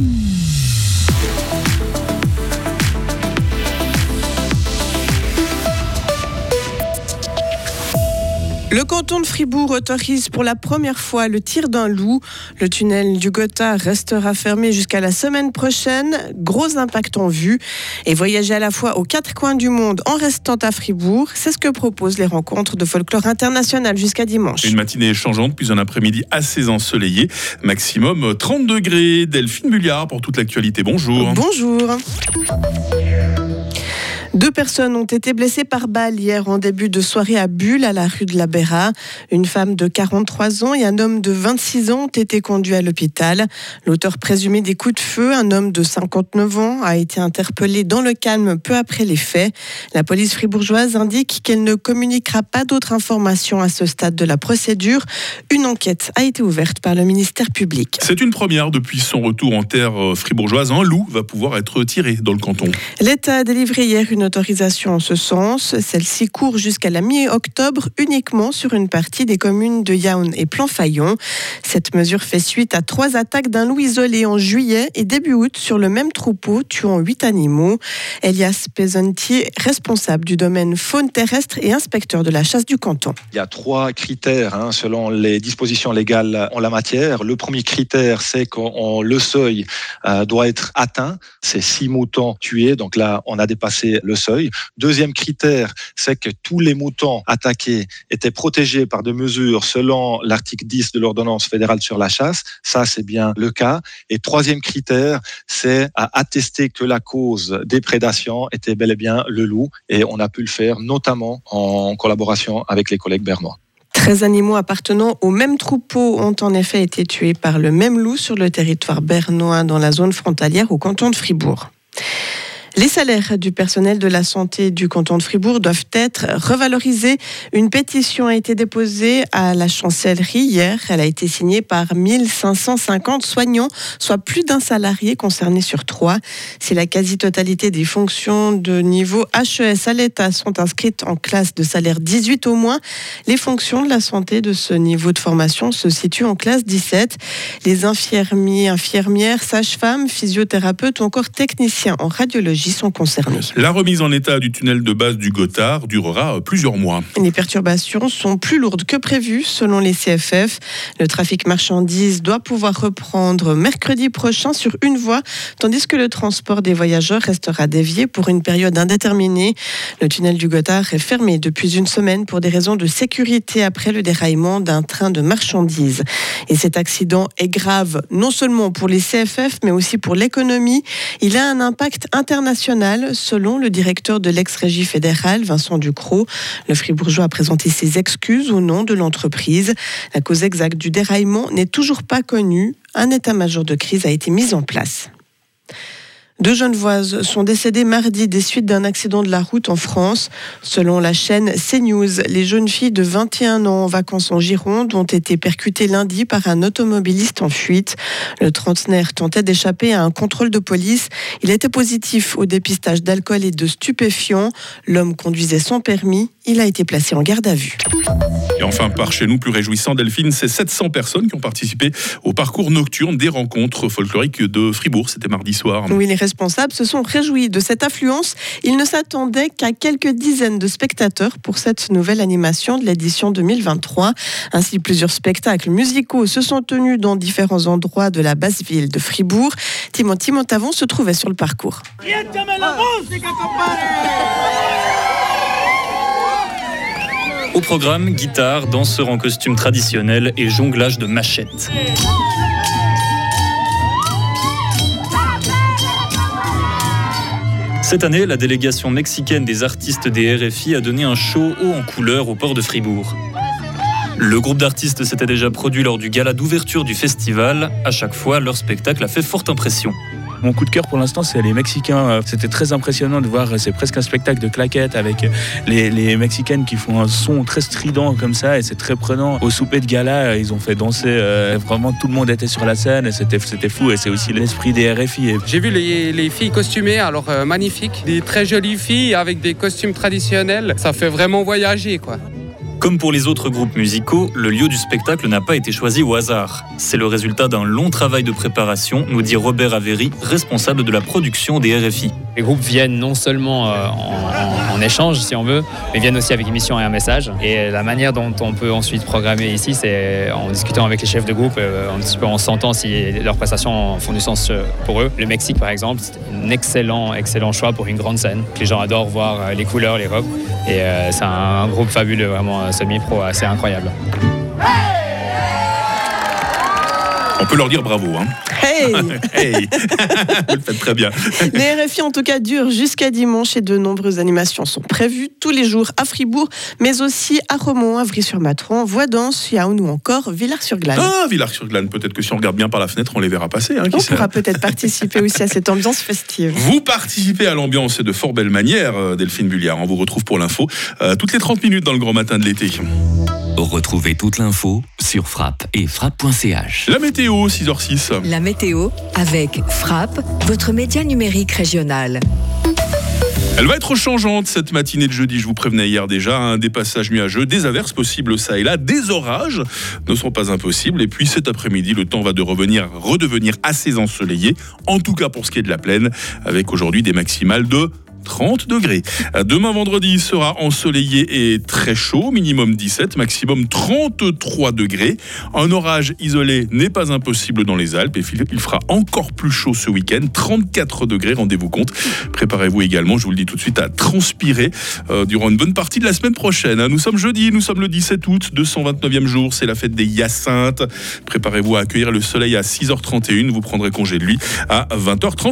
Mm-hmm. Le canton de Fribourg autorise pour la première fois le tir d'un loup. Le tunnel du Gothard restera fermé jusqu'à la semaine prochaine. Gros impact en vue. Et voyager à la fois aux quatre coins du monde en restant à Fribourg, c'est ce que proposent les rencontres de folklore international jusqu'à dimanche. Une matinée changeante, puis un après-midi assez ensoleillé. Maximum 30 degrés. Delphine Bulliard pour toute l'actualité. Bonjour. Bonjour. Deux personnes ont été blessées par balle hier en début de soirée à Bulle, à la rue de la Béra. Une femme de 43 ans et un homme de 26 ans ont été conduits à l'hôpital. L'auteur présumé des coups de feu, un homme de 59 ans, a été interpellé dans le calme peu après les faits. La police fribourgeoise indique qu'elle ne communiquera pas d'autres informations à ce stade de la procédure. Une enquête a été ouverte par le ministère public. C'est une première depuis son retour en terre fribourgeoise. Un loup va pouvoir être tiré dans le canton. L'État a délivré hier une autorisation en ce sens. Celle-ci court jusqu'à la mi-octobre uniquement sur une partie des communes de Yaoun et Planfaillon. Cette mesure fait suite à trois attaques d'un loup isolé en juillet et début août sur le même troupeau, tuant huit animaux. Elias Pesantier, responsable du domaine faune terrestre et inspecteur de la chasse du canton. Il y a trois critères hein, selon les dispositions légales en la matière. Le premier critère, c'est que le seuil euh, doit être atteint. C'est six moutons tués. Donc là, on a dépassé le Deuxième critère, c'est que tous les moutons attaqués étaient protégés par des mesures selon l'article 10 de l'ordonnance fédérale sur la chasse. Ça, c'est bien le cas. Et troisième critère, c'est à attester que la cause des prédations était bel et bien le loup. Et on a pu le faire notamment en collaboration avec les collègues bernois. 13 animaux appartenant au même troupeau ont en effet été tués par le même loup sur le territoire bernois dans la zone frontalière au canton de Fribourg. Les salaires du personnel de la santé du canton de Fribourg doivent être revalorisés. Une pétition a été déposée à la chancellerie hier. Elle a été signée par 1550 soignants, soit plus d'un salarié concerné sur trois. Si la quasi-totalité des fonctions de niveau HES à l'État sont inscrites en classe de salaire 18 au moins, les fonctions de la santé de ce niveau de formation se situent en classe 17. Les infirmiers, infirmières, sages-femmes, physiothérapeutes ou encore techniciens en radiologie sont concernés. La remise en état du tunnel de base du Gothard durera plusieurs mois. Les perturbations sont plus lourdes que prévues selon les CFF. Le trafic marchandises doit pouvoir reprendre mercredi prochain sur une voie, tandis que le transport des voyageurs restera dévié pour une période indéterminée. Le tunnel du Gothard est fermé depuis une semaine pour des raisons de sécurité après le déraillement d'un train de marchandises. Et cet accident est grave non seulement pour les CFF, mais aussi pour l'économie. Il a un impact international selon le directeur de l'ex-régie fédérale, Vincent Ducrot. Le Fribourgeois a présenté ses excuses au nom de l'entreprise. La cause exacte du déraillement n'est toujours pas connue. Un état-major de crise a été mis en place. Deux jeunes voises sont décédées mardi des suites d'un accident de la route en France. Selon la chaîne CNews, les jeunes filles de 21 ans en vacances en Gironde ont été percutées lundi par un automobiliste en fuite. Le trentenaire tentait d'échapper à un contrôle de police. Il était positif au dépistage d'alcool et de stupéfiants. L'homme conduisait sans permis. Il a été placé en garde à vue. Et enfin, par chez nous, plus réjouissant, Delphine, c'est 700 personnes qui ont participé au parcours nocturne des rencontres folkloriques de Fribourg. C'était mardi soir. Oui, les responsables se sont réjouis de cette affluence. Ils ne s'attendaient qu'à quelques dizaines de spectateurs pour cette nouvelle animation de l'édition 2023. Ainsi, plusieurs spectacles musicaux se sont tenus dans différents endroits de la basse ville de Fribourg. Timothy Montavon se trouvait sur le parcours. Au programme, guitare, danseur en costume traditionnel et jonglage de machettes. Cette année, la délégation mexicaine des artistes des RFI a donné un show haut en couleur au port de Fribourg. Le groupe d'artistes s'était déjà produit lors du gala d'ouverture du festival. À chaque fois, leur spectacle a fait forte impression. Mon coup de cœur pour l'instant, c'est les Mexicains. C'était très impressionnant de voir, c'est presque un spectacle de claquettes avec les, Mexicaines qui font un son très strident comme ça et c'est très prenant. Au souper de gala, ils ont fait danser, euh, vraiment tout le monde était sur la scène et c'était fou et c'est aussi l'esprit des RFI. J'ai vu les, filles costumées, alors euh, magnifiques, des très jolies filles avec des costumes traditionnels, ça fait vraiment voyager quoi. Comme pour les autres groupes musicaux, le lieu du spectacle n'a pas été choisi au hasard. C'est le résultat d'un long travail de préparation, nous dit Robert Avery, responsable de la production des RFI. Les groupes viennent non seulement euh, en, échange, si on veut, mais viennent aussi avec une mission et un message. Et la manière dont on peut ensuite programmer ici, c'est en discutant avec les chefs de groupe, euh, un petit en sentant si leurs prestations font du sens pour eux. Le Mexique, par exemple, c'est un excellent, excellent choix pour une grande scène. Les gens adorent voir les couleurs, les robes. Et euh, c'est un, un groupe fabuleux, vraiment semi-pro assez incroyable. On peut leur dire bravo. Hein. Hey hey Vous le faites très bien. Les RFI en tout cas durent jusqu'à dimanche et de nombreuses animations sont prévues tous les jours à Fribourg, mais aussi à Romont, à Vry-sur-Matron, Voidance, Yaoun ou encore Villars-sur-Glane. Ah, Villars-sur-Glane, peut-être que si on regarde bien par la fenêtre, on les verra passer. Hein, on pourra peut-être participer aussi à cette ambiance festive. Vous participez à l'ambiance et de fort belle manière, euh, Delphine Bulliard. On vous retrouve pour l'info euh, toutes les 30 minutes dans le grand matin de l'été. Retrouvez toute l'info sur frappe et frappe.ch. La météo, 6h06. La météo avec Frappe, votre média numérique régional. Elle va être changeante cette matinée de jeudi, je vous prévenais hier déjà, hein, des passages nuageux, des averses possibles ça et là, des orages ne sont pas impossibles. Et puis cet après-midi, le temps va de revenir, redevenir assez ensoleillé, en tout cas pour ce qui est de la plaine, avec aujourd'hui des maximales de 30 degrés. Demain vendredi sera ensoleillé et très chaud, minimum 17, maximum 33 degrés. Un orage isolé n'est pas impossible dans les Alpes et il fera encore plus chaud ce week-end, 34 degrés, rendez-vous compte. Préparez-vous également, je vous le dis tout de suite, à transpirer euh, durant une bonne partie de la semaine prochaine. Nous sommes jeudi, nous sommes le 17 août, 229e jour, c'est la fête des Hyacinthes. Préparez-vous à accueillir le soleil à 6h31, vous prendrez congé de lui à 20h30.